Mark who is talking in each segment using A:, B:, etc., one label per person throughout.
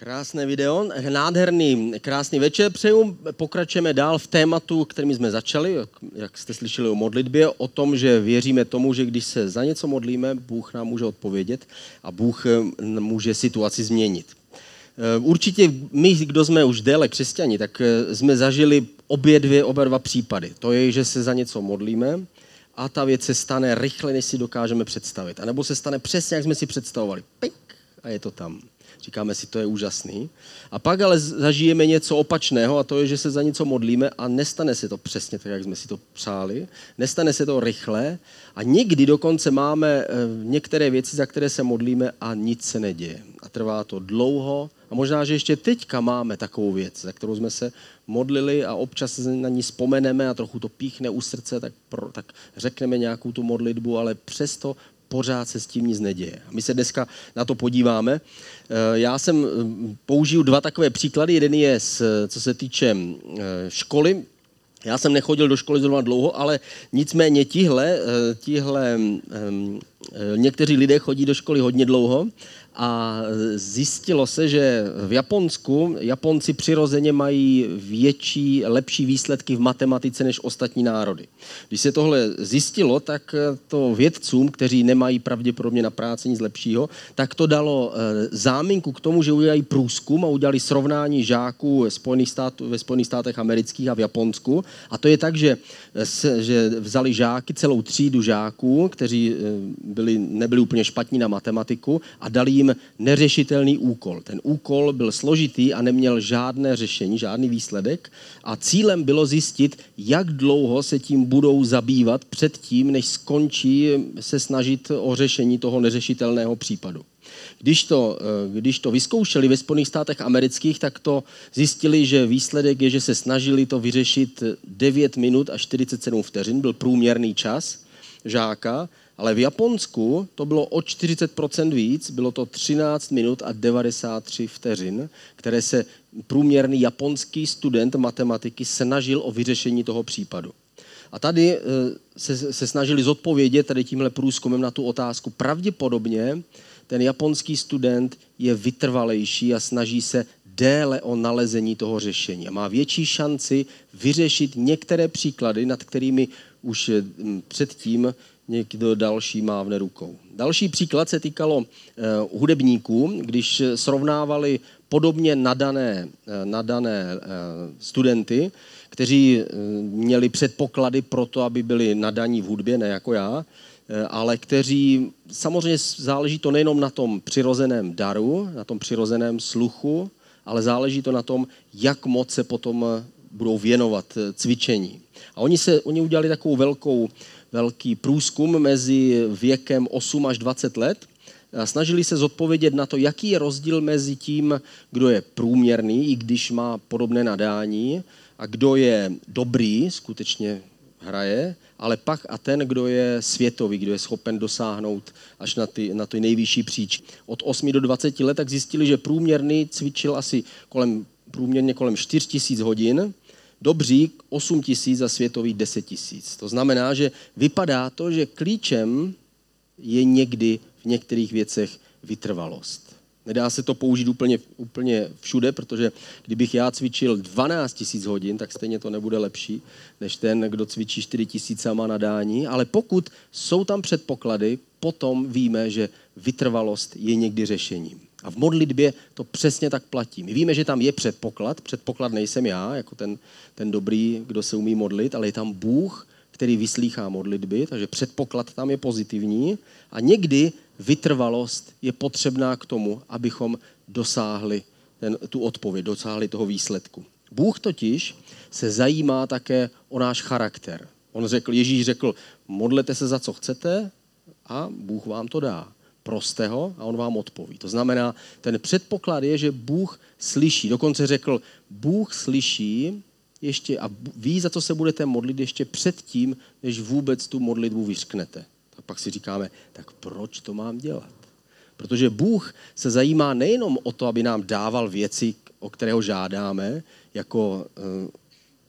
A: Krásné video, nádherný, krásný večer přeju. Pokračujeme dál v tématu, kterým jsme začali, jak jste slyšeli o modlitbě, o tom, že věříme tomu, že když se za něco modlíme, Bůh nám může odpovědět a Bůh eh, může situaci změnit. Eh, určitě my, kdo jsme už déle křesťani, tak eh, jsme zažili obě dvě, oba dva případy. To je, že se za něco modlíme a ta věc se stane rychle, než si dokážeme představit. A nebo se stane přesně, jak jsme si představovali. Pink, a je to tam. Říkáme si, to je úžasný. A pak ale zažijeme něco opačného a to je, že se za něco modlíme a nestane se to přesně tak, jak jsme si to přáli. Nestane se to rychle a někdy dokonce máme eh, některé věci, za které se modlíme a nic se neděje. A trvá to dlouho a možná, že ještě teďka máme takovou věc, za kterou jsme se modlili a občas na ní vzpomeneme a trochu to píchne u srdce, tak, pro, tak řekneme nějakou tu modlitbu, ale přesto pořád se s tím nic neděje. My se dneska na to podíváme. Eh, já jsem eh, použiju dva takové příklady. Jeden je, co se týče eh, školy. Já jsem nechodil do školy zrovna dlouho, ale nicméně tihle, tihle někteří lidé chodí do školy hodně dlouho a zjistilo se, že v Japonsku Japonci přirozeně mají větší, lepší výsledky v matematice než ostatní národy. Když se tohle zjistilo, tak to vědcům, kteří nemají pravděpodobně na práci nic lepšího, tak to dalo eh, záminku k tomu, že udělají průzkum a udělali srovnání žáků Spojených států, ve Spojených státech amerických a v Japonsku. A to je tak, že, eh, že vzali žáky, celou třídu žáků, kteří eh, byli, nebyli úplně špatní na matematiku a dali jim neřešitelný úkol. Ten úkol byl složitý a neměl žádné řešení, žádný výsledek a cílem bylo zjistit, jak dlouho se tím budou zabývat před tím, než skončí se snažit o řešení toho neřešitelného případu. Když to, eh, když to vyzkoušeli ve Spojených státech amerických, tak to zjistili, že výsledek je, že se snažili to vyřešit 9 minut a 47 vteřin, byl průměrný čas žáka ale v Japonsku to bylo o 40% víc, bylo to 13 minut a 93 vteřin, které se průměrný japonský student matematiky snažil o vyřešení toho případu. A tady eh, se, se snažili zodpovědět tady tímhle průzkumem na tu otázku. Pravděpodobně ten japonský student je vytrvalejší a snaží se déle o nalezení toho řešení a má větší šanci vyřešit některé příklady, nad kterými už hm, předtím někdo další mávne rukou. Další příklad se týkalo uh, hudebníků, když srovnávali podobně nadané, uh, nadané uh, studenty, kteří měli předpoklady pro to, aby byli nadaní v hudbě, ne jako já, ale kteří, samozřejmě záleží to nejenom na tom přirozeném daru, na tom přirozeném sluchu, ale záleží to na tom, jak moc se potom budou věnovat cvičení. A oni, se, oni udělali takovou velkou velký průzkum mezi věkem 8 až 20 let. Snažili se zodpovědět na to, jaký je rozdíl mezi tím, kdo je průměrný, i když má podobné nadání, a kdo je dobrý, skutečně hraje, ale pak a ten, kdo je světový, kdo je schopen dosáhnout až na ty, na ty nejvyšší příč. Od 8 do 20 let tak zjistili, že průměrný cvičil asi kolem, průměrně kolem 4 tisíc hodin dobří 8 tisíc a světový 10 tisíc. To znamená, že vypadá to, že klíčem je někdy v některých věcech vytrvalost. Nedá se to použít úplně, úplně všude, protože kdybych já cvičil 12 tisíc hodin, tak stejně to nebude lepší, než ten, kdo cvičí 4 tisíce a má nadání. Ale pokud jsou tam předpoklady, potom víme, že vytrvalost je někdy řešením. A v modlitbě to přesně tak platí. My víme, že tam je předpoklad. Předpoklad nejsem já, jako ten, ten dobrý, kdo se umí modlit, ale je tam Bůh, který vyslýchá modlitby, takže předpoklad tam je pozitivní. A někdy vytrvalost je potřebná k tomu, abychom dosáhli ten, tu odpověď, dosáhli toho výsledku. Bůh totiž se zajímá také o náš charakter. On řekl, Ježíš řekl, modlete se za co chcete a Bůh vám to dá proste ho a on vám odpoví. To znamená, ten předpoklad je, že Bůh slyší. Dokonce řekl, Bůh slyší ještě a ví, za co se budete modlit ještě předtím, než vůbec tu modlitbu vyřknete. Tak pak si říkáme, tak proč to mám dělat? Protože Bůh se zajímá nejenom o to, aby nám dával věci, o které ho žádáme, jako, eh,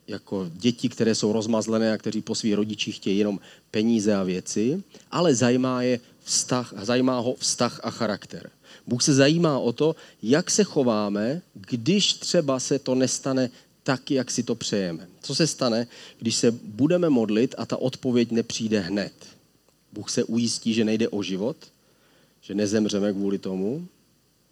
A: jako děti, které jsou rozmazlené a kteří po svých rodičích chtějí jenom peníze a věci, ale zajímá je vztah, zajímá ho vztah a charakter. Bůh se zajímá o to, jak se chováme, když třeba se to nestane tak, jak si to přejeme. Co se stane, když se budeme modlit a ta odpověď nepřijde hned? Bůh se ujistí, že nejde o život, že nezemřeme kvůli tomu.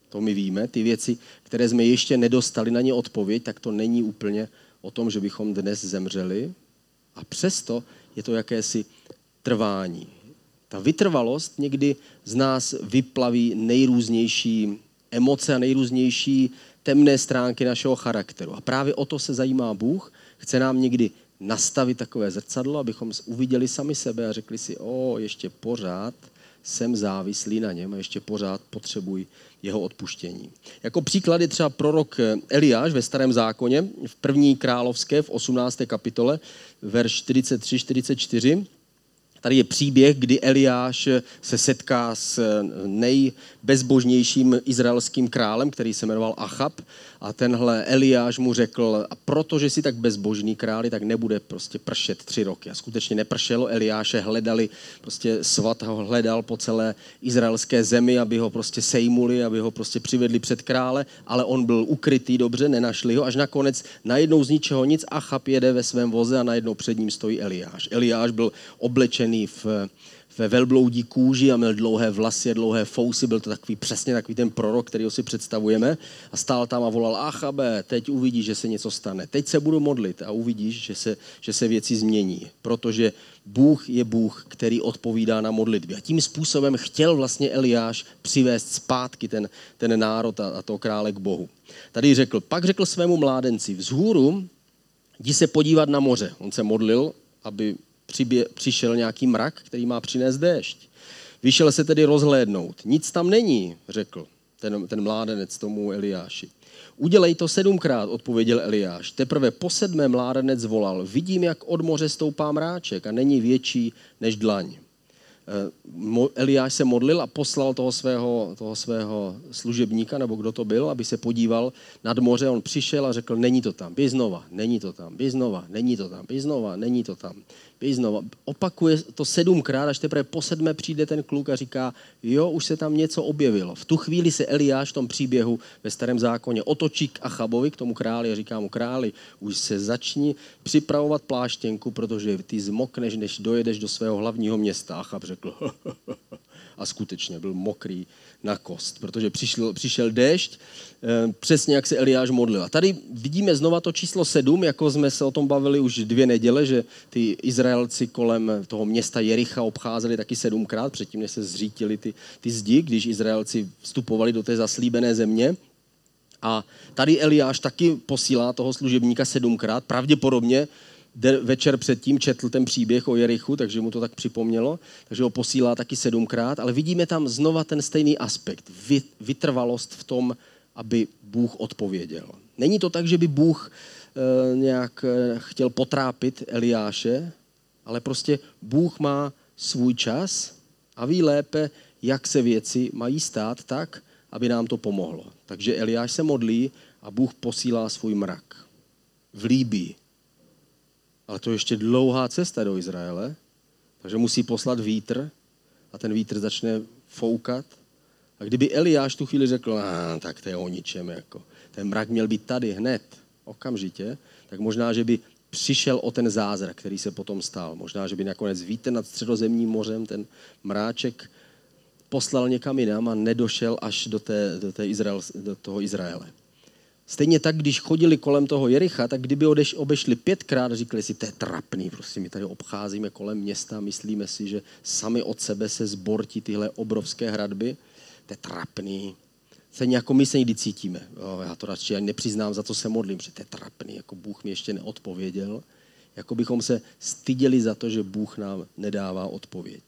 A: To my víme. Ty věci, které jsme ještě nedostali na ně odpověď, tak to není úplně o tom, že bychom dnes zemřeli. A přesto je to jakési trvání. Ta vytrvalost někdy z nás vyplaví nejrůznější emoce a nejrůznější temné stránky našeho charakteru. A právě o to se zajímá Bůh. Chce nám někdy nastavit takové zrcadlo, abychom uviděli sami sebe a řekli si, o, ještě pořád jsem závislý na něm a ještě pořád potřebuji jeho odpuštění. Jako příklad je třeba prorok Eliáš ve starém zákoně v první královské v 18. kapitole, verš 43-44, Tady je příběh, kdy Eliáš se setká s nejbezbožnějším izraelským králem, který se jmenoval Achab. A tenhle Eliáš mu řekl, a protože jsi tak bezbožný králi, tak nebude prostě pršet tři roky. A skutečně nepršelo, Eliáše hledali, prostě svat ho hledal po celé izraelské zemi, aby ho prostě sejmuli, aby ho prostě přivedli před krále, ale on byl ukrytý dobře, nenašli ho, až nakonec najednou z ničeho nic Achab jede ve svém voze a najednou před ním stojí Eliáš. Eliáš byl oblečený v ve velbloudí kůži a měl dlouhé vlasy dlouhé fousy, byl to takový přesně takový ten prorok, který si představujeme a stál tam a volal, achabe, teď uvidíš, že se něco stane, teď se budu modlit a uvidíš, že se, že se věci změní, protože Bůh je Bůh, který odpovídá na modlitby. A tím způsobem chtěl vlastně Eliáš přivést zpátky ten, ten národ a, a toho krále k Bohu. Tady řekl, pak řekl svému mládenci, vzhůru jdi se podívat na moře. On se modlil, aby přibě, přišel nějaký mrak, který má přinést déšť. Vyšel se tedy rozhlédnout. Nic tam není, řekl ten, ten mládenec tomu Eliáši. Udělej to sedmkrát, odpověděl Eliáš. Teprve po sedmé mládenec volal. Vidím, jak od moře stoupá mráček a není větší než dlaň. Eh, Eliáš se modlil a poslal toho svého, toho svého služebníka, nebo kdo to byl, aby se podíval nad moře. On přišel a řekl, není to tam, běž znova, není to tam, běž znova, není to tam, běž znova, není to tam. Běž znova. Opakuje to sedmkrát, až teprve po sedmé přijde ten kluk a říká, jo, už se tam něco objevilo. V tu chvíli se Eliáš v tom příběhu ve starém zákoně otočí k Achabovi, k tomu králi a říká mu, králi, už se začni připravovat pláštěnku, protože ty zmokneš, než dojedeš do svého hlavního města. Achab řekl, a skutečně byl mokrý na kost, protože přišel, přišel déšť, eh, přesně jak se Eliáš modlil. A tady vidíme znova to číslo sedm, jako jsme se o tom bavili už dvě neděle, že ty Izraelci kolem toho města Jericha obcházeli taky sedmkrát, předtím, než se zřítili ty, ty zdi, když Izraelci vstupovali do té zaslíbené země. A tady Eliáš taky posílá toho služebníka sedmkrát, pravděpodobně večer předtím četl ten příběh o Jerichu, takže mu to tak připomnělo, takže ho posílá taky sedmkrát, ale vidíme tam znova ten stejný aspekt, vytrvalost v tom, aby Bůh odpověděl. Není to tak, že by Bůh e, nějak e, chtěl potrápit Eliáše, ale prostě Bůh má svůj čas a ví lépe, jak se věci mají stát tak, aby nám to pomohlo. Takže Eliáš se modlí a Bůh posílá svůj mrak. V Líbii ale to je ještě dlouhá cesta do Izraele, takže musí poslat vítr a ten vítr začne foukat. A kdyby Eliáš tu chvíli řekl, ah, tak to je o ničem, jako. ten mrak měl být tady hned, okamžitě, tak možná, že by přišel o ten zázrak, který se potom stal. Možná, že by nakonec vítr nad středozemním mořem, ten mráček, poslal někam jinam a nedošel až do, té, do, té Izrael, do toho Izraele. Stejně tak, když chodili kolem toho Jericha, tak kdyby odeš, obešli pětkrát, říkali si, to je trapný, prostě my tady obcházíme kolem města, myslíme si, že sami od sebe se zbortí tyhle obrovské hradby, to je trapný. Stejně jako my se někdy cítíme. O, já to radši ani nepřiznám, za co se modlím, že to je trapný, jako Bůh mi ještě neodpověděl. Jako bychom se styděli za to, že Bůh nám nedává odpověď.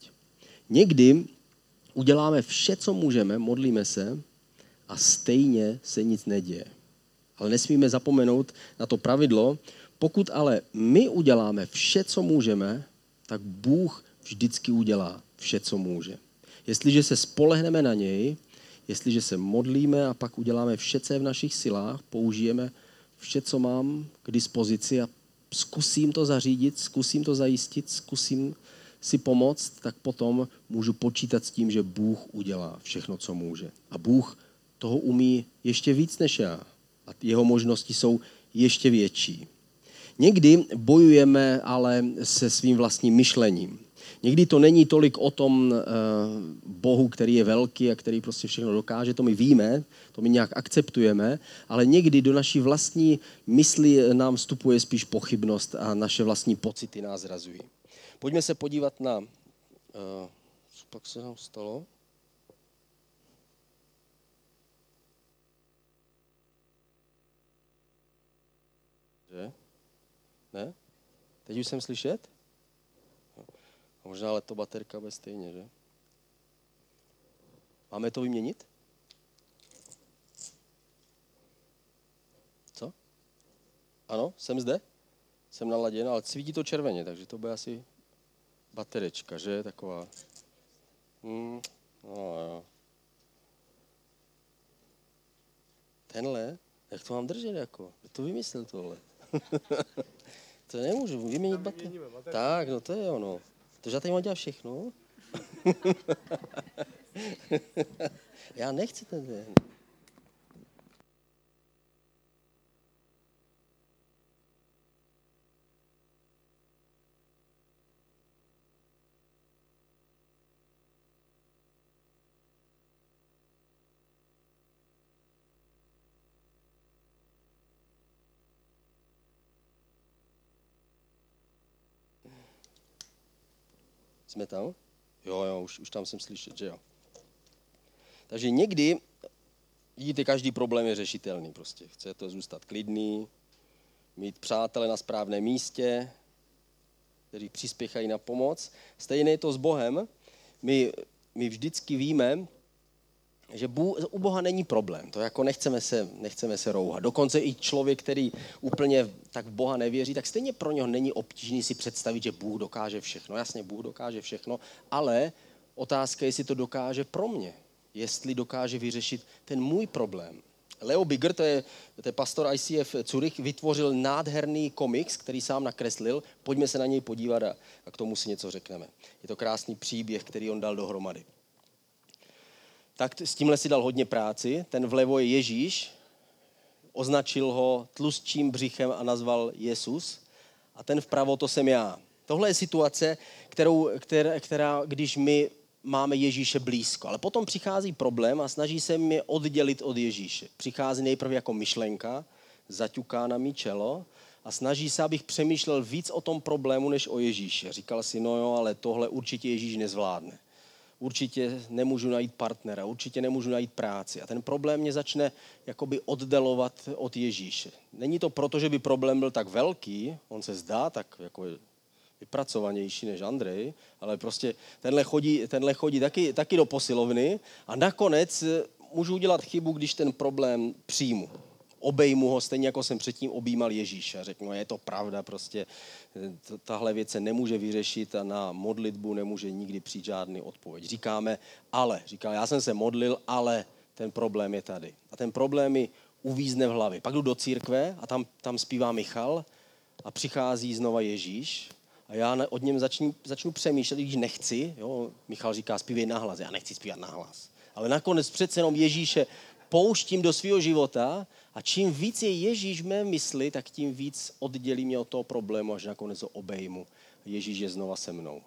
A: Někdy uděláme vše, co můžeme, modlíme se a stejně se nic neděje. Ale nesmíme zapomenout na to pravidlo, pokud ale my uděláme vše, co můžeme, tak Bůh vždycky udělá vše, co může. Jestliže se spolehneme na něj, jestliže se modlíme a pak uděláme vše, co je v našich silách, použijeme vše, co mám k dispozici a zkusím to zařídit, zkusím to zajistit, zkusím si pomoct, tak potom můžu počítat s tím, že Bůh udělá všechno, co může. A Bůh toho umí ještě víc než já. A jeho možnosti jsou ještě větší. Někdy bojujeme ale se svým vlastním myšlením. Někdy to není tolik o tom uh, Bohu, který je velký a který prostě všechno dokáže, to my víme, to my nějak akceptujeme, ale někdy do naší vlastní mysli nám vstupuje spíš pochybnost a naše vlastní pocity nás zrazují. Pojďme se podívat na... Uh, co pak se nám stalo? Že? Ne? Teď už jsem slyšet? A možná ale to baterka bude stejně, že? Máme to vyměnit? Co? Ano, jsem zde? Jsem naladěn, ale svítí to červeně, takže to bude asi baterečka, že? Taková. Hmm, no jo. Tenhle? Jak to mám držet jako? Kdo to vymyslel tohle? to nemůžu vyměnit baterku. Tak, no to je ono. To já tady mám dělat všechno. já nechci ten den. Jsme tam? Jo, jo, už, už tam jsem slyšet, že jo. Takže někdy, vidíte, každý problém je řešitelný prostě. Chcete zůstat klidný, mít přátele na správném místě, kteří přispěchají na pomoc. Stejně je to s Bohem. My, my vždycky víme, že u Boha není problém. To jako nechceme se, nechceme se rouhat. Dokonce i člověk, který úplně tak v Boha nevěří, tak stejně pro něho není obtížný si představit, že Bůh dokáže všechno. Jasně, Bůh dokáže všechno, ale otázka je, jestli to dokáže pro mě. Jestli dokáže vyřešit ten můj problém. Leo Bigger, to je, to je pastor ICF Zurich, vytvořil nádherný komiks, který sám nakreslil. Pojďme se na něj podívat a, a k tomu si něco řekneme. Je to krásný příběh, který on dal dohromady tak s tímhle si dal hodně práci. Ten vlevo je Ježíš, označil ho tlustším břichem a nazval Jesus. A ten vpravo to jsem já. Tohle je situace, kterou, která, která, když my máme Ježíše blízko. Ale potom přichází problém a snaží se mě oddělit od Ježíše. Přichází nejprve jako myšlenka, zaťuká na mý čelo a snaží se, abych přemýšlel víc o tom problému, než o Ježíše. Říkal si, no jo, ale tohle určitě Ježíš nezvládne určitě nemůžu najít partnera, určitě nemůžu najít práci. A ten problém mě začne jakoby oddelovat od Ježíše. Není to proto, že by problém byl tak velký, on se zdá tak jako vypracovanější než Andrej, ale prostě tenhle chodí, tenhle chodí taky, taky do posilovny a nakonec můžu udělat chybu, když ten problém přijmu obejmu ho, stejně jako jsem předtím objímal Ježíše. A řeknu, no, je to pravda, prostě tahle věc se nemůže vyřešit a na modlitbu nemůže nikdy přijít žádný odpověď. Říkáme, ale, říká, já jsem se modlil, ale ten problém je tady. A ten problém mi uvízne v hlavě. Pak jdu do církve a tam, tam zpívá Michal a přichází znova Ježíš a já od něm začnu, začnu přemýšlet, když nechci, jo, Michal říká, zpívej nahlas, já nechci zpívat nahlas. Ale nakonec přece jenom Ježíše pouštím do svého života a čím víc je Ježíš v mé mysli, tak tím víc oddělí mě od toho problému, až nakonec ho obejmu. Ježíš je znova se mnou.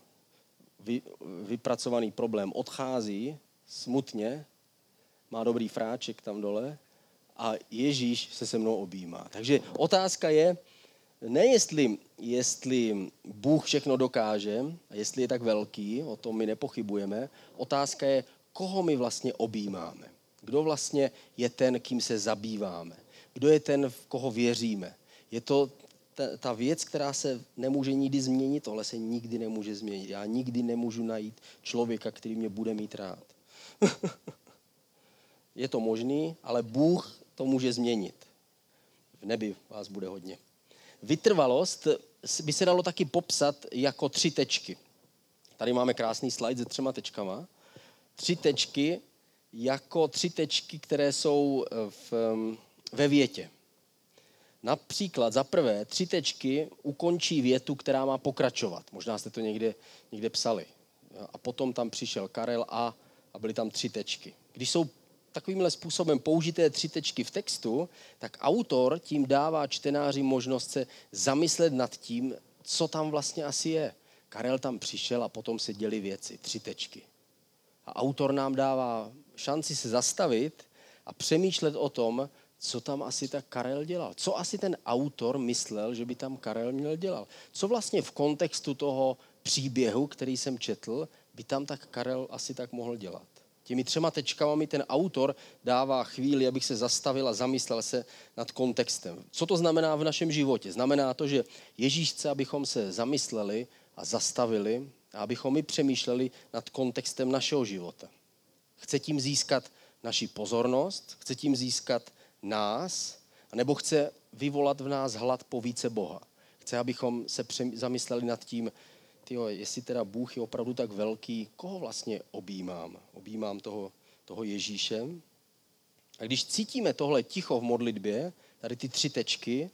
A: Vy, vypracovaný problém odchází smutně, má dobrý fráček tam dole a Ježíš se se mnou objímá. Takže otázka je, ne jestli, jestli Bůh všechno dokáže, a jestli je tak velký, o tom my nepochybujeme, otázka je, koho my vlastně objímáme. Kdo vlastně je ten, kým se zabýváme? Kdo je ten, v koho věříme? Je to ta, ta věc, která se nemůže nikdy změnit, tohle se nikdy nemůže změnit. Já nikdy nemůžu najít člověka, který mě bude mít rád. je to možný, ale Bůh to může změnit. V nebi vás bude hodně. Vytrvalost by se dalo taky popsat jako tři tečky. Tady máme krásný slide se třema tečkama. Tři tečky jako tři tečky, které jsou eh, v, ve větě. Například za prvé tři tečky ukončí větu, která má pokračovat. Možná jste to někde, někde psali. A potom tam přišel Karel A a byly tam tři tečky. Když jsou takovýmhle způsobem použité tři tečky v textu, tak autor tím dává čtenáři možnost se zamyslet nad tím, co tam vlastně asi je. Karel tam přišel a potom se děli věci, tři tečky. A autor nám dává šanci se zastavit a přemýšlet o tom, co tam asi tak Karel dělal. Co asi ten autor myslel, že by tam Karel měl dělat. Co vlastně v kontextu toho příběhu, který jsem četl, by tam tak Karel asi tak mohl dělat. Těmi třema tečkama mi ten autor dává chvíli, abych se zastavil a zamyslel se nad kontextem. Co to znamená v našem životě? Znamená to, že Ježíš chce, abychom se zamysleli a zastavili a abychom my přemýšleli nad kontextem našeho života. Chce tím získat naši pozornost, chce tím získat nás, nebo chce vyvolat v nás hlad po více Boha. Chce, abychom se zamysleli nad tím, tyjo, jestli teda Bůh je opravdu tak velký, koho vlastně objímám? Objímám toho, toho Ježíše. A když cítíme tohle ticho v modlitbě, tady ty tři tečky,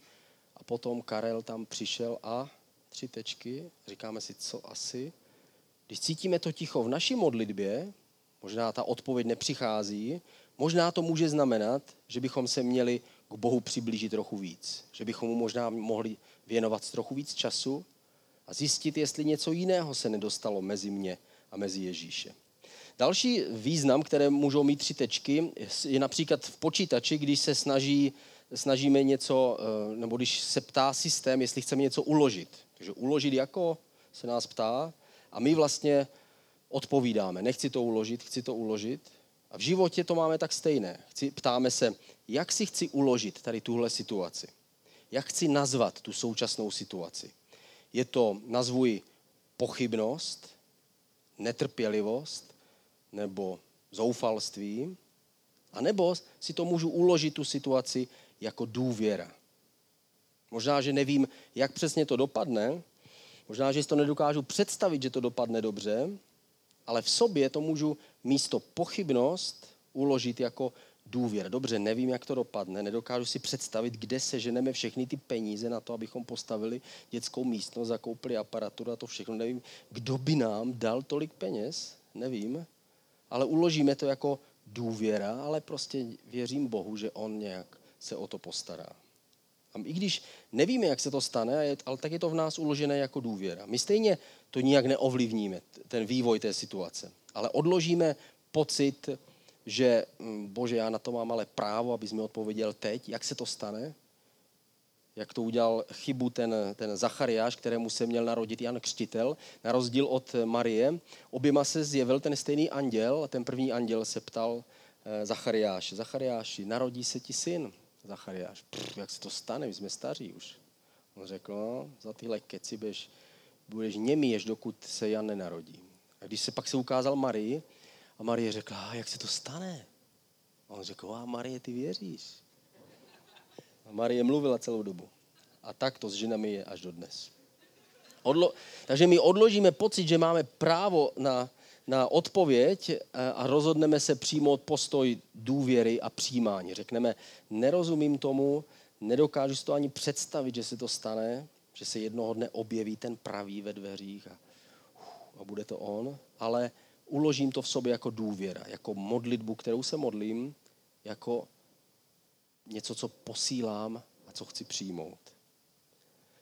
A: a potom Karel tam přišel a tři tečky, říkáme si, co asi. Když cítíme to ticho v naší modlitbě, možná ta odpověď nepřichází, možná to může znamenat, že bychom se měli k Bohu přiblížit trochu víc. Že bychom mu možná mohli věnovat trochu víc času a zjistit, jestli něco jiného se nedostalo mezi mě a mezi Ježíše. Další význam, které můžou mít tři tečky, je například v počítači, když se snaží, snažíme něco, eh, nebo když se ptá systém, jestli chceme něco uložit. Takže uložit jako se nás ptá a my vlastně odpovídáme. Nechci to uložit, chci to uložit. A v životě to máme tak stejné. Chci, ptáme se, jak si chci uložit tady tuhle situaci. Jak chci nazvat tu současnou situaci. Je to, nazvuji, pochybnost, netrpělivost nebo zoufalství, a nebo si to můžu uložit tu situaci jako důvěra. Možná, že nevím, jak přesně to dopadne, možná, že si to nedokážu představit, že to dopadne dobře, ale v sobě to můžu místo pochybnost uložit jako důvěr. Dobře, nevím, jak to dopadne, nedokážu si představit, kde se ženeme všechny ty peníze na to, abychom postavili dětskou místnost, zakoupili aparaturu a to všechno. Nevím, kdo by nám dal tolik peněz, nevím, ale uložíme to jako důvěra, ale prostě věřím Bohu, že On nějak se o to postará. A i když nevíme, jak se to stane, ale tak je to v nás uložené jako důvěra. My stejně to nijak neovlivníme, ten vývoj té situace, ale odložíme pocit, že hm, bože, já na to mám ale právo, abys mi odpověděl teď, jak se to stane, jak to udělal chybu ten, ten Zachariáš, kterému se měl narodit Jan Křtitel, na rozdíl od Marie. Oběma se zjevil ten stejný anděl a ten první anděl se ptal eh, Zachariáš, Zachariáši, narodí se ti syn. Zachariáš, pff, jak se to stane, my jsme staří už. On řekl, no, za tyhle keci budeš, budeš němý, až dokud se Jan nenarodí. A když se pak se ukázal Marii, a Marie řekla, a jak se to stane? A on řekl, a Marie, ty věříš? A Marie mluvila celou dobu. A tak to s ženami je až do dnes. Odlo- takže my odložíme pocit, že máme právo na, na odpověď eh, a rozhodneme se přijmout postoj důvěry a přijímání. Řekneme, nerozumím tomu, nedokážu si to ani představit, že se to stane, že se jednoho dne objeví ten pravý ve dveřích a, a bude to on, ale uložím to v sobě jako důvěra, jako modlitbu, kterou se modlím, jako něco, co posílám a co chci přijmout.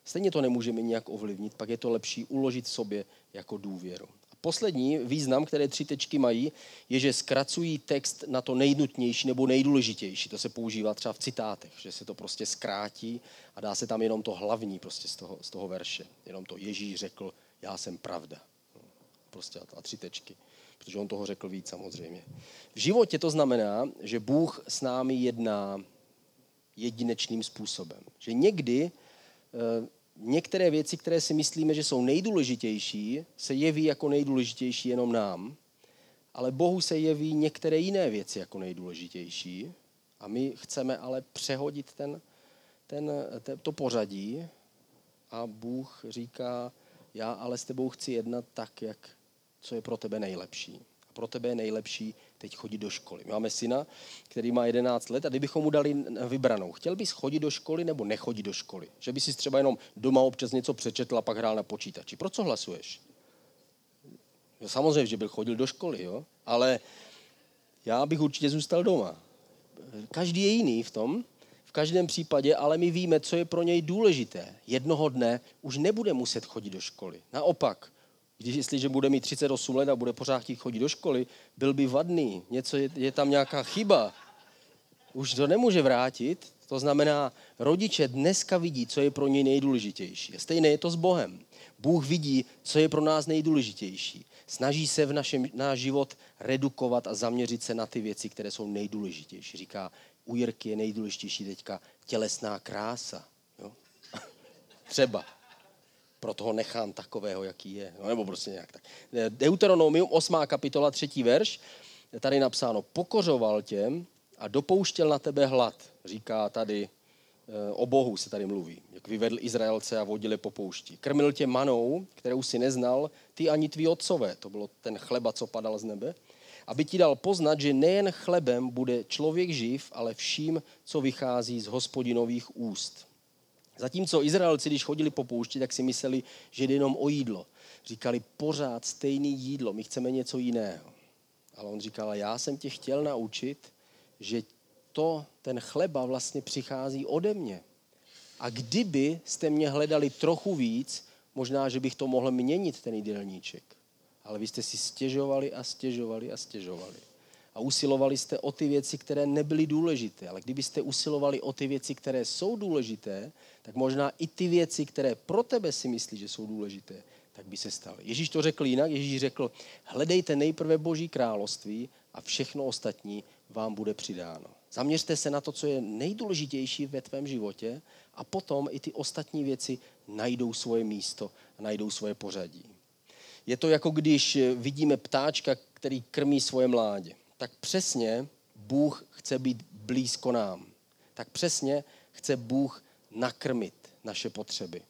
A: Stejně to nemůžeme nijak ovlivnit, pak je to lepší uložit v sobě jako důvěru. Poslední význam, které tři tečky mají, je, že zkracují text na to nejnutnější nebo nejdůležitější. To se používá třeba v citátech, že se to prostě zkrátí a dá se tam jenom to hlavní prostě z toho, z toho verše. Jenom to Ježíš řekl, já jsem pravda. Prostě a tři tečky protože on toho řekl víc samozřejmě. V životě to znamená, že Bůh s námi jedná jedinečným způsobem. Že někdy eh, některé věci, které si myslíme, že jsou nejdůležitější, se jeví jako nejdůležitější jenom nám, ale Bohu se jeví některé jiné věci jako nejdůležitější a my chceme ale přehodit ten, ten, to pořadí a Bůh říká, já ale s tebou chci jednat tak, jak co je pro tebe nejlepší. A pro tebe je nejlepší teď chodit do školy. Máme syna, který má 11 let a kdybychom mu dali vybranou, chtěl bys chodit do školy nebo nechodit do školy? Že by si třeba jenom doma občas něco přečetl a pak hrál na počítači. Pro co hlasuješ? No, samozřejmě, že byl chodil do školy, jo? ale já bych určitě zůstal doma. Každý je jiný v tom, v každém případě, ale my víme, co je pro něj důležité. Jednoho dne už nebude muset chodit do školy. Naopak, když jestliže bude mít 38 let a bude pořád chtít chodit do školy, byl by vadný, něco je, je tam nějaká chyba. Už to nemůže vrátit, to znamená, rodiče dneska vidí, co je pro ně nejdůležitější. Stejné je to s Bohem. Bůh vidí, co je pro nás nejdůležitější. Snaží se v našem, náš život redukovat a zaměřit se na ty věci, které jsou nejdůležitější. Říká, u Jirky je nejdůležitější teďka tělesná krása. Jo? Třeba. Proto ho nechám takového, jaký je. No, nebo prostě nějak tak. Deuteronomium, 8. kapitola, 3. verš, je tady napsáno, pokořoval tě a dopouštěl na tebe hlad. Říká tady, eh, o Bohu se tady mluví, jak vyvedl Izraelce a vodili po poušti. Krmil tě manou, kterou si neznal, ty ani tví otcové. To bylo ten chleba, co padal z nebe aby ti dal poznat, že nejen chlebem bude člověk živ, ale vším, co vychází z hospodinových úst. Zatímco Izraelci, když chodili po poušti, tak si mysleli, že jde jenom o jídlo. Říkali pořád stejný jídlo, my chceme něco jiného. Ale on říkal, já jsem tě chtěl naučit, že to, ten chleba vlastně přichází ode mě. A kdyby jste mě hledali trochu víc, možná, že bych to mohl měnit, ten jídelníček ale vy jste si stěžovali a stěžovali a stěžovali. Usilovali jste o ty věci, které nebyly důležité. Ale kdybyste usilovali o ty věci, které jsou důležité, tak možná i ty věci, které pro tebe si myslí, že jsou důležité, tak by se staly. Ježíš to řekl jinak. Ježíš řekl, hledejte nejprve Boží království a všechno ostatní vám bude přidáno. Zaměřte se na to, co je nejdůležitější ve tvém životě a potom i ty ostatní věci najdou svoje místo a najdou svoje pořadí. Je to jako když vidíme ptáčka, který krmí svoje mládě. Tak přesně Bůh chce být blízko nám. Tak přesně chce Bůh nakrmit naše potřeby.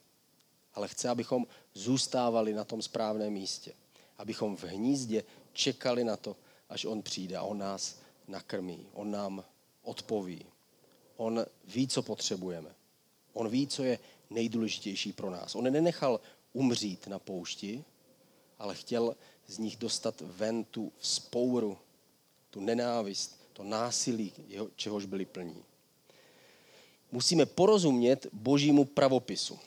A: Ale chce, abychom zůstávali na tom správném místě. Abychom v hnízdě čekali na to, až On přijde a On nás nakrmí. On nám odpoví. On ví, co potřebujeme. On ví, co je nejdůležitější pro nás. On nenechal umřít na poušti, ale chtěl z nich dostat ven tu spouru, tu nenávist, to násilí, jeho, čehož byli plní. Musíme porozumět božímu pravopisu.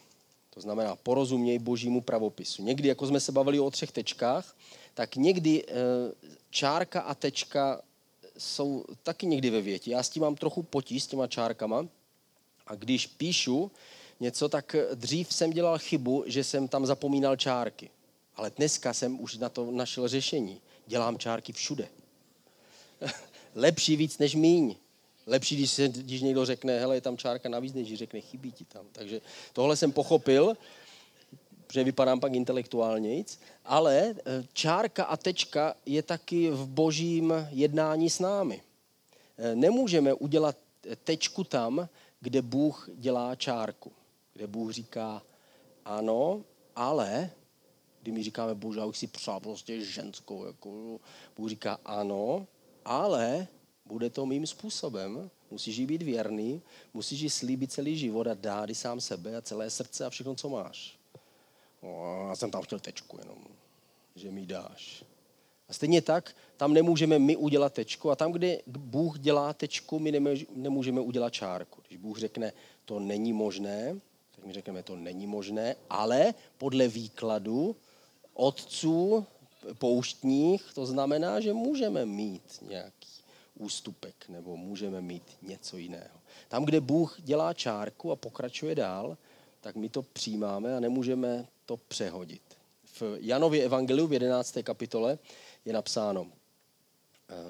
A: To znamená, porozuměj božímu pravopisu. Někdy, jako jsme se bavili o třech tečkách, tak někdy e, čárka a tečka jsou taky někdy ve větě. Já s tím mám trochu potíž s těma čárkama a když píšu něco, tak dřív jsem dělal chybu, že jsem tam zapomínal čárky. Ale dneska jsem už na to našel řešení. Dělám čárky všude. Lepší víc než míň. Lepší, když, se, když někdo řekne, hele, je tam čárka navíc, než řekne, chybí ti tam. Takže tohle jsem pochopil, že vypadám pak intelektuálnějc, ale e, čárka a tečka je taky v božím jednání s námi. E, nemůžeme udělat tečku tam, kde Bůh dělá čárku. Kde Bůh říká, ano, ale kdy my říkáme, bože, já bych si přál prostě ženskou. Jako, Bůh říká, ano, ale bude to mým způsobem. Musíš jí být věrný, musíš jí slíbit celý život a dát sám sebe a celé srdce a všechno, co máš. No, já jsem tam chtěl tečku jenom, že mi dáš. A stejně tak, tam nemůžeme my udělat tečku a tam, kde Bůh dělá tečku, my nemůžeme udělat čárku. Když Bůh řekne, to není možné, tak my řekneme, to není možné, ale podle výkladu otců pouštních, to znamená, že můžeme mít nějaký ústupek nebo můžeme mít něco jiného. Tam, kde Bůh dělá čárku a pokračuje dál, tak my to přijímáme a nemůžeme to přehodit. V Janově evangeliu v 11. kapitole je napsáno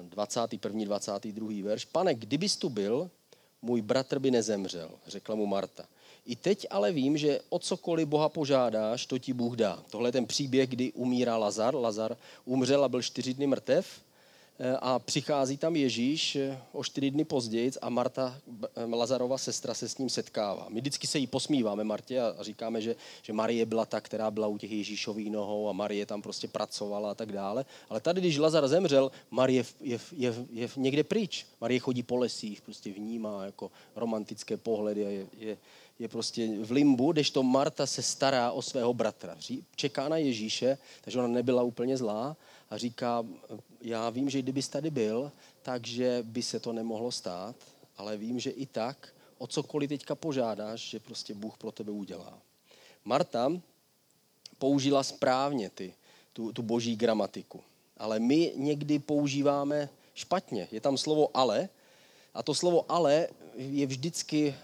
A: 21. Eh, 22. verš. Pane, kdybys tu byl, můj bratr by nezemřel, řekla mu Marta. I teď ale vím, že o cokoliv Boha požádáš, to ti Bůh dá. Tohle je ten příběh, kdy umírá Lazar. Lazar umřel a byl čtyři dny mrtev. Eh, a přichází tam Ježíš eh, o čtyři dny později a Marta, eh, Lazarova sestra, se s ním setkává. My vždycky se jí posmíváme Martě a říkáme, že, že Marie byla ta, která byla u těch Ježíšových nohou a Marie tam prostě pracovala a tak dále. Ale tady, když Lazar zemřel, Marie je, je, je, je někde pryč. Marie chodí po lesích, prostě vnímá jako romantické pohledy a je, je, je prostě v limbu, to Marta se stará o svého bratra. Čeká na Ježíše, takže ona nebyla úplně zlá a říká, já vím, že kdybys tady byl, takže by se to nemohlo stát, ale vím, že i tak, o cokoliv teďka požádáš, že prostě Bůh pro tebe udělá. Marta použila správně ty, tu, tu boží gramatiku, ale my někdy používáme špatně. Je tam slovo ale a to slovo ale je vždycky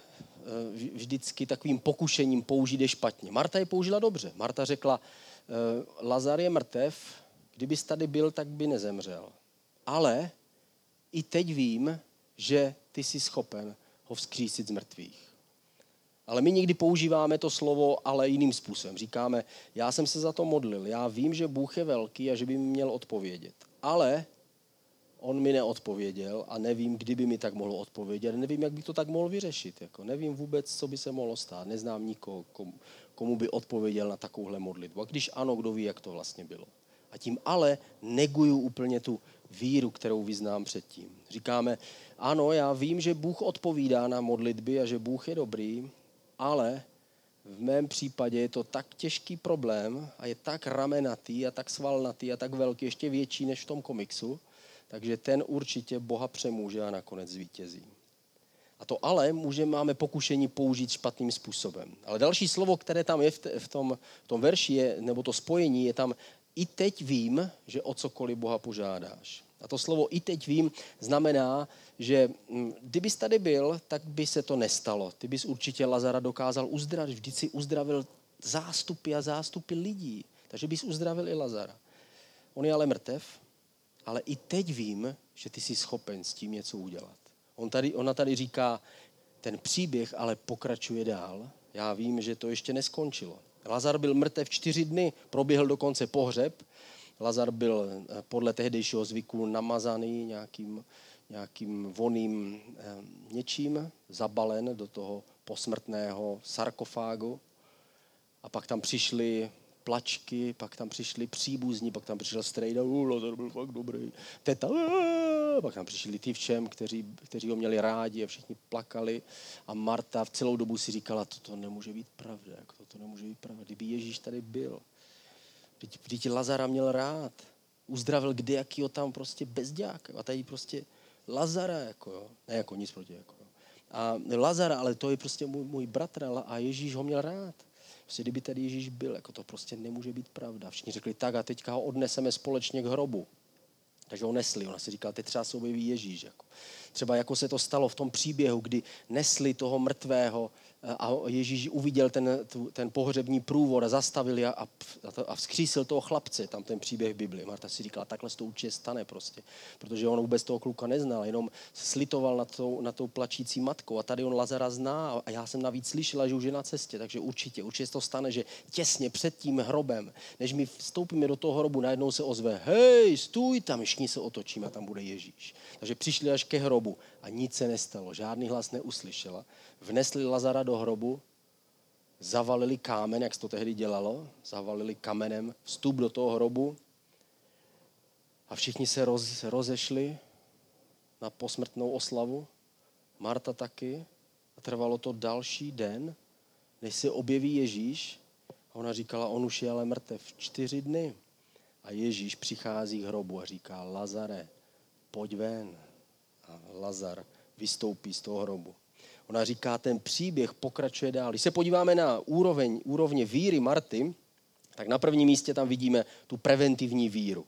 A: vždycky takovým pokušením použít je špatně. Marta je použila dobře. Marta řekla, eh, Lazar je mrtev, kdybys tady byl, tak by nezemřel. Ale i teď vím, že ty jsi schopen ho vzkřísit z mrtvých. Ale my někdy používáme to slovo ale jiným způsobem. Říkáme, já jsem se za to modlil, já vím, že Bůh je velký a že by mi měl odpovědět. Ale on mi neodpověděl a nevím, kdyby mi tak mohl odpovědět, nevím, jak by to tak mohl vyřešit. Jako nevím vůbec, co by se mohlo stát, neznám nikoho, komu, komu by odpověděl na takovouhle modlitbu. A když ano, kdo ví, jak to vlastně bylo. A tím ale neguju úplně tu víru, kterou vyznám předtím. Říkáme, ano, já vím, že Bůh odpovídá na modlitby a že Bůh je dobrý, ale v mém případě je to tak těžký problém a je tak ramenatý a tak svalnatý a tak velký, ještě větší než v tom komiksu, takže ten určitě Boha přemůže a nakonec zvítězí. A to ale může, máme pokušení použít špatným způsobem. Ale další slovo, které tam je v, v, tom, v tom verši, je, nebo to spojení, je tam i teď vím, že o cokoliv Boha požádáš. A to slovo i teď vím znamená, že mm, kdybys tady byl, tak by se to nestalo. Ty bys určitě Lazara dokázal uzdravit. Vždyť si uzdravil zástupy a zástupy lidí. Takže bys uzdravil i Lazara. On je ale mrtev ale i teď vím, že ty jsi schopen s tím něco udělat. On tady, ona tady říká, ten příběh ale pokračuje dál. Já vím, že to ještě neskončilo. Lazar byl mrtev čtyři dny, proběhl dokonce pohřeb. Lazar byl eh, podle tehdejšího zvyku namazaný nějakým, nějakým voným eh, něčím, zabalen do toho posmrtného sarkofágu. A pak tam přišli plačky, pak tam přišli příbuzní, pak tam přišel strejda, Lazar byl fakt dobrý, teta, pak tam přišli ty všem, kteří, kteří ho měli rádi a všichni plakali a Marta v celou dobu si říkala, toto nemůže být pravda, jako toto nemůže být pravda, kdyby Ježíš tady byl. Vždyť Lazara měl rád, uzdravil kde jakýho tam prostě bezďák a tady prostě Lazara, jako jo. ne jako nic proti, jako jo. A Lazara, ale to je prostě můj, můj bratr a Ježíš ho měl rád. Prostě kdyby tady Ježíš byl, jako to prostě nemůže být pravda. Všichni řekli, tak a teďka ho odneseme společně k hrobu. Takže ho nesli. Ona si říkala, teď třeba se objeví Ježíš. Jako. Třeba jako se to stalo v tom příběhu, kdy nesli toho mrtvého a Ježíš uviděl ten, ten pohřební průvod a zastavil je a, a vzkřísil toho chlapce, tam ten příběh Bibli. Marta si říkala, takhle se to určitě stane prostě, protože on vůbec toho kluka neznal, jenom slitoval na tou, na tou plačící matkou. A tady on Lazara zná a já jsem navíc slyšela, že už je na cestě, takže určitě, určitě se to stane, že těsně před tím hrobem, než my vstoupíme do toho hrobu, najednou se ozve, hej, stůj tam, všichni se otočíme a tam bude Ježíš. Takže přišli až ke hrobu a nic se nestalo, žádný hlas neuslyšela vnesli Lazara do hrobu, zavalili kámen, jak se to tehdy dělalo, zavalili kamenem vstup do toho hrobu a všichni se roz, rozešli na posmrtnou oslavu. Marta taky. A trvalo to další den, než se objeví Ježíš. A ona říkala, on už je ale mrtev čtyři dny. A Ježíš přichází k hrobu a říká, Lazare, pojď ven. A Lazar vystoupí z toho hrobu. Ona říká, ten příběh pokračuje dál. Když se podíváme na úroveň, úrovně víry Marty, tak na prvním místě tam vidíme tu preventivní víru.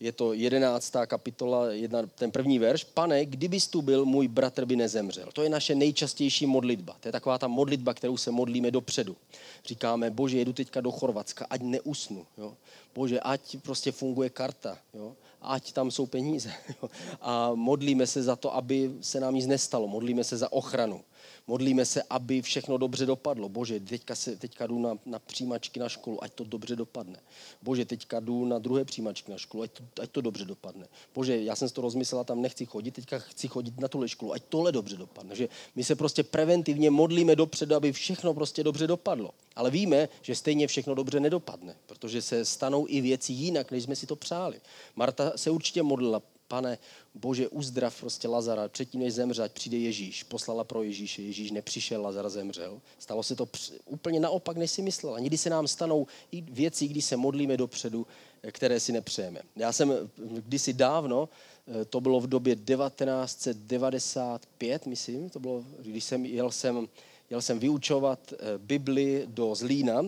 A: Je to jedenáctá kapitola, jedna, ten první verš. Pane, kdybys tu byl, můj bratr by nezemřel. To je naše nejčastější modlitba. To je taková ta modlitba, kterou se modlíme dopředu. Říkáme, bože, jedu teďka do Chorvatska, ať neusnu. Jo? Bože, ať prostě funguje karta. Jo? Ať tam jsou peníze. A modlíme se za to, aby se nám nic nestalo. Modlíme se za ochranu. Modlíme se, aby všechno dobře dopadlo. Bože, teďka, se, teďka jdu na, na přijímačky na školu, ať to dobře dopadne. Bože, teďka jdu na druhé přijímačky na školu, ať to, ať to dobře dopadne. Bože, já jsem si to rozmyslela, tam nechci chodit, teďka chci chodit na tuhle školu, ať tohle dobře dopadne. Že my se prostě preventivně modlíme dopředu, aby všechno prostě dobře dopadlo. Ale víme, že stejně všechno dobře nedopadne, protože se stanou i věci jinak, než jsme si to přáli. Marta se určitě modlila, pane, bože, uzdrav prostě Lazara, předtím než zemře, ať přijde Ježíš. Poslala pro Ježíše, Ježíš nepřišel, Lazar zemřel. Stalo se to úplně naopak, než si myslela. Někdy se nám stanou i věci, když se modlíme dopředu, které si nepřejeme. Já jsem kdysi dávno, eh, to bylo v době 1995, myslím, to bylo, když jsem jel jsem, jel jsem vyučovat eh, Bibli do Zlína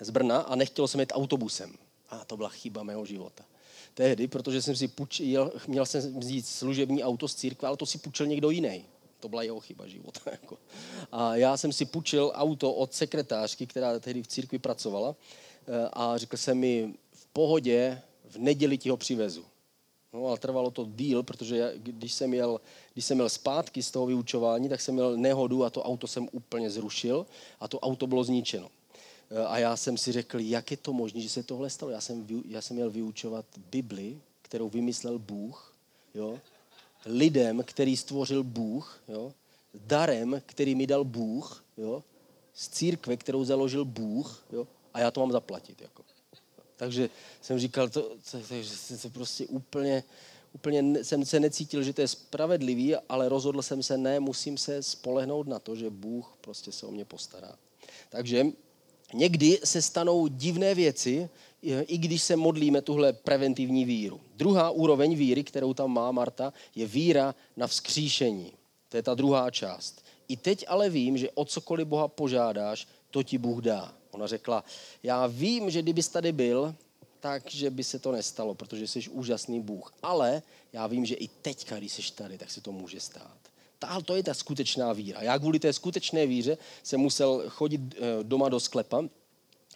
A: z Brna a nechtěl jsem jít autobusem. A to byla chyba mého života tehdy, protože jsem si půjčil, měl jsem vzít služební auto z církve, ale to si půjčil někdo jiný. To byla jeho chyba života. Jako. A já jsem si půjčil auto od sekretářky, která tehdy v církvi pracovala eh, a řekl jsem mi, v pohodě, v neděli ti ho přivezu. No, ale trvalo to díl, protože já, když, jsem jel, když jsem měl zpátky z toho vyučování, tak jsem měl nehodu a to auto jsem úplně zrušil a to auto bylo zničeno. A já jsem si řekl, jak je to možné, že se tohle stalo. Já jsem, já jsem měl vyučovat Bibli, kterou vymyslel Bůh, jo? lidem, který stvořil Bůh, jo? darem, který mi dal Bůh, jo? z církve, kterou založil Bůh, jo? a já to mám zaplatit. Jako. Takže jsem říkal, to, to, to, to, to prostě úplně, úplně jsem se necítil, že to je spravedlivý, ale rozhodl jsem se, ne, musím se spolehnout na to, že Bůh prostě se o mě postará. Takže Někdy se stanou divné věci, i když se modlíme tuhle preventivní víru. Druhá úroveň víry, kterou tam má Marta, je víra na vzkříšení. To je ta druhá část. I teď ale vím, že o cokoliv Boha požádáš, to ti Bůh dá. Ona řekla, já vím, že kdybys tady byl, takže by se to nestalo, protože jsi úžasný Bůh. Ale já vím, že i teďka, když jsi tady, tak se to může stát to je ta skutečná víra. Já kvůli té skutečné víře jsem musel chodit eh, doma do sklepa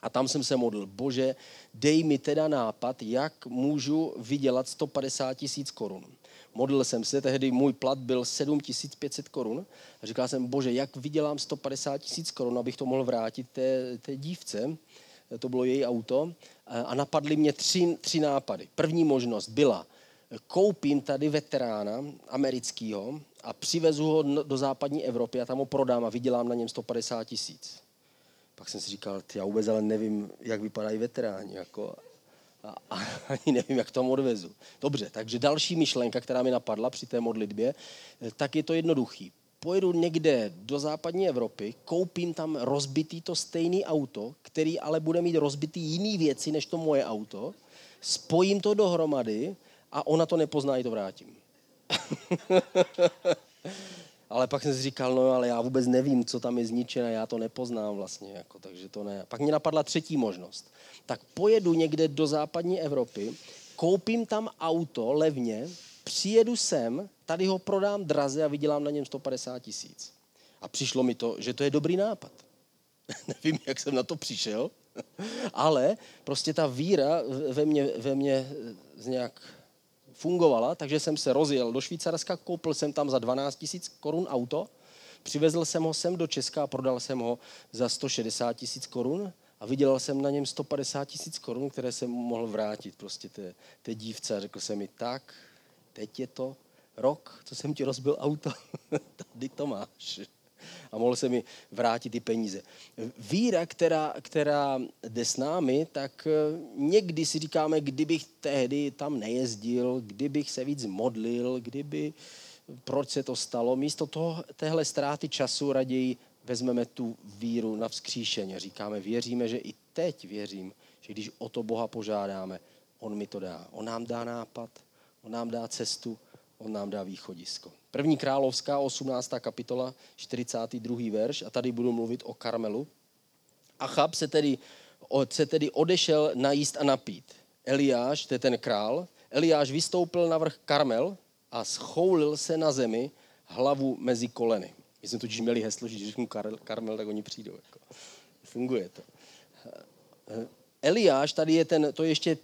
A: a tam jsem se modlil, bože, dej mi teda nápad, jak můžu vydělat 150 tisíc korun. Modlil jsem se, tehdy můj plat byl 7500 korun a říkal jsem, bože, jak vydělám 150 tisíc korun, abych to mohl vrátit té, té dívce, to bylo její auto, a napadly mě tři, tři nápady. První možnost byla, koupím tady veterána amerického a přivezu ho do západní Evropy a tam ho prodám a vydělám na něm 150 tisíc. Pak jsem si říkal, já vůbec ale nevím, jak vypadají veteráni. Jako, a, a ani nevím, jak to odvezu. Dobře, takže další myšlenka, která mi napadla při té modlitbě, eh, tak je to jednoduchý. Pojedu někde do západní Evropy, koupím tam rozbitý to stejný auto, který ale bude mít rozbitý jiný věci než to moje auto, spojím to dohromady a ona to nepozná, i to vrátím. ale pak jsem si říkal, no ale já vůbec nevím, co tam je zničené, já to nepoznám vlastně, jako, takže to ne. Pak mě napadla třetí možnost. Tak pojedu někde do západní Evropy, koupím tam auto levně, přijedu sem, tady ho prodám draze a vydělám na něm 150 tisíc. A přišlo mi to, že to je dobrý nápad. Nevím, jak jsem na to přišel, ale prostě ta víra ve mně, ve mně nějak fungovala, takže jsem se rozjel do Švýcarska, koupil jsem tam za 12 tisíc korun auto, přivezl jsem ho sem do Česka a prodal jsem ho za 160 tisíc korun a vydělal jsem na něm 150 tisíc korun, které jsem mohl vrátit prostě té, té dívce a řekl jsem mi, tak, teď je to rok, co jsem ti rozbil auto, tady to máš a mohl se mi vrátit ty peníze. Víra, která, která jde s námi, tak eh, někdy si říkáme, kdybych tehdy tam nejezdil, kdybych se víc modlil, kdyby, proč se to stalo. Místo toho, téhle ztráty času raději vezmeme tu víru na vzkříšeně. Říkáme, věříme, že i teď věřím, že když o to Boha požádáme, On mi to dá. On nám dá nápad, On nám dá cestu, On nám dá východisko. První královská, 18. kapitola, 42. verš, a tady budu mluvit o Karmelu. Achab se tedy, se tedy odešel najíst a napít. Eliáš, to je ten král, Eliáš vystoupil na vrch Karmel a schoulil se na zemi, hlavu mezi koleny. My jsme totiž měli heslo, že když řeknu Karmel, tak oni přijdou. Jako. Funguje to. Eliáš, tady je ten, to je ještě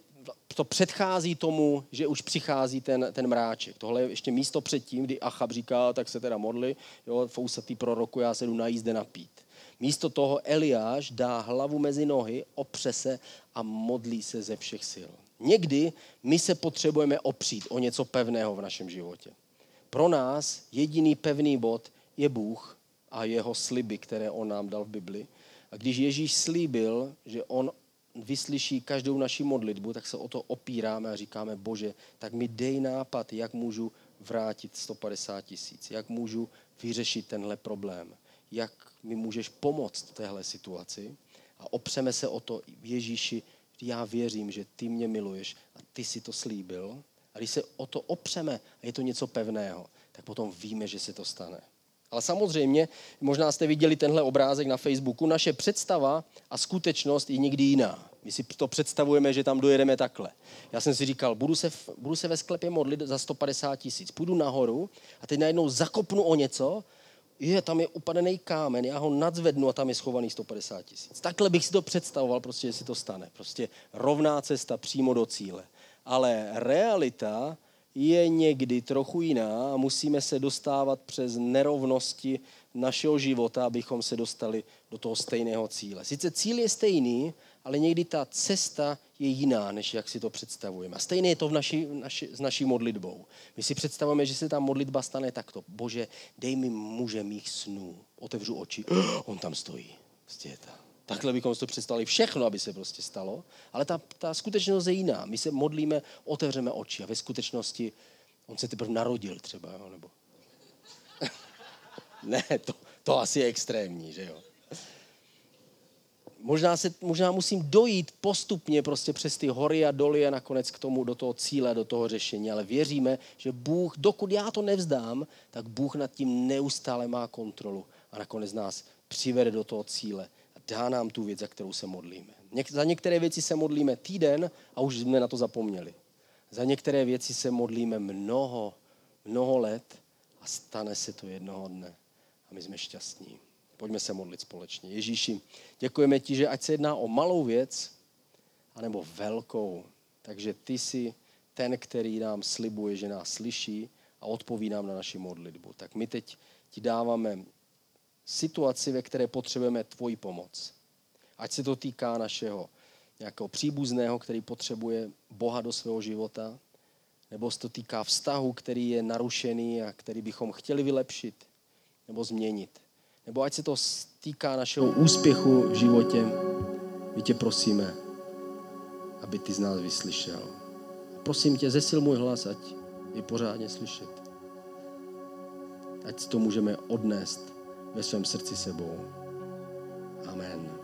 A: to předchází tomu, že už přichází ten, ten mráček. Tohle je ještě místo předtím, kdy Achab říká, tak se teda modli, jo, fousatý proroku, já se jdu na jízde napít. Místo toho Eliáš dá hlavu mezi nohy, opře se a modlí se ze všech sil. Někdy my se potřebujeme opřít o něco pevného v našem životě. Pro nás jediný pevný bod je Bůh a jeho sliby, které on nám dal v Bibli. A když Ježíš slíbil, že on vyslyší každou naši modlitbu, tak se o to opíráme a říkáme, bože, tak mi dej nápad, jak můžu vrátit 150 tisíc, jak můžu vyřešit tenhle problém, jak mi můžeš pomoct v téhle situaci a opřeme se o to Ježíši, já věřím, že ty mě miluješ a ty si to slíbil. A když se o to opřeme a je to něco pevného, tak potom víme, že se to stane. Ale samozřejmě, možná jste viděli tenhle obrázek na Facebooku, naše představa a skutečnost je někdy jiná. My si to představujeme, že tam dojedeme takhle. Já jsem si říkal, budu se, budu se ve sklepě modlit za 150 tisíc. Půjdu nahoru a teď najednou zakopnu o něco, je, tam je upadený kámen, já ho nadzvednu a tam je schovaný 150 tisíc. Takhle bych si to představoval, prostě, že si to stane. Prostě rovná cesta přímo do cíle. Ale realita je někdy trochu jiná a musíme se dostávat přes nerovnosti našeho života, abychom se dostali do toho stejného cíle. Sice cíl je stejný, ale někdy ta cesta je jiná, než jak si to představujeme. A stejné je to v naši, naši, s naší modlitbou. My si představujeme, že se ta modlitba stane takto. Bože, dej mi muže mých snů. Otevřu oči. On tam stojí. Prostě je ta. Takhle bychom si to představili všechno, aby se prostě stalo. Ale ta, ta skutečnost je jiná. My se modlíme, otevřeme oči a ve skutečnosti on se teprve narodil třeba, jo, nebo... ne, to, to asi je extrémní, že jo možná, se, možná musím dojít postupně prostě přes ty hory a doly a nakonec k tomu, do toho cíle, do toho řešení. Ale věříme, že Bůh, dokud já to nevzdám, tak Bůh nad tím neustále má kontrolu a nakonec nás přivede do toho cíle dá nám tu věc, za kterou se modlíme. Něk, za některé věci se modlíme týden a už jsme na to zapomněli. Za některé věci se modlíme mnoho, mnoho let a stane se to jednoho dne. A my jsme šťastní. Pojďme se modlit společně. Ježíši, děkujeme ti, že ať se jedná o malou věc, anebo velkou, takže ty jsi ten, který nám slibuje, že nás slyší a odpoví nám na naši modlitbu. Tak my teď ti dáváme situaci, ve které potřebujeme tvoji pomoc. Ať se to týká našeho nějakého příbuzného, který potřebuje Boha do svého života, nebo se to týká vztahu, který je narušený a který bychom chtěli vylepšit nebo změnit nebo ať se to týká našeho úspěchu v životě, my tě prosíme, aby ty z nás vyslyšel. Prosím tě, zesil můj hlas, ať je pořádně slyšet. Ať to můžeme odnést ve svém srdci sebou. Amen.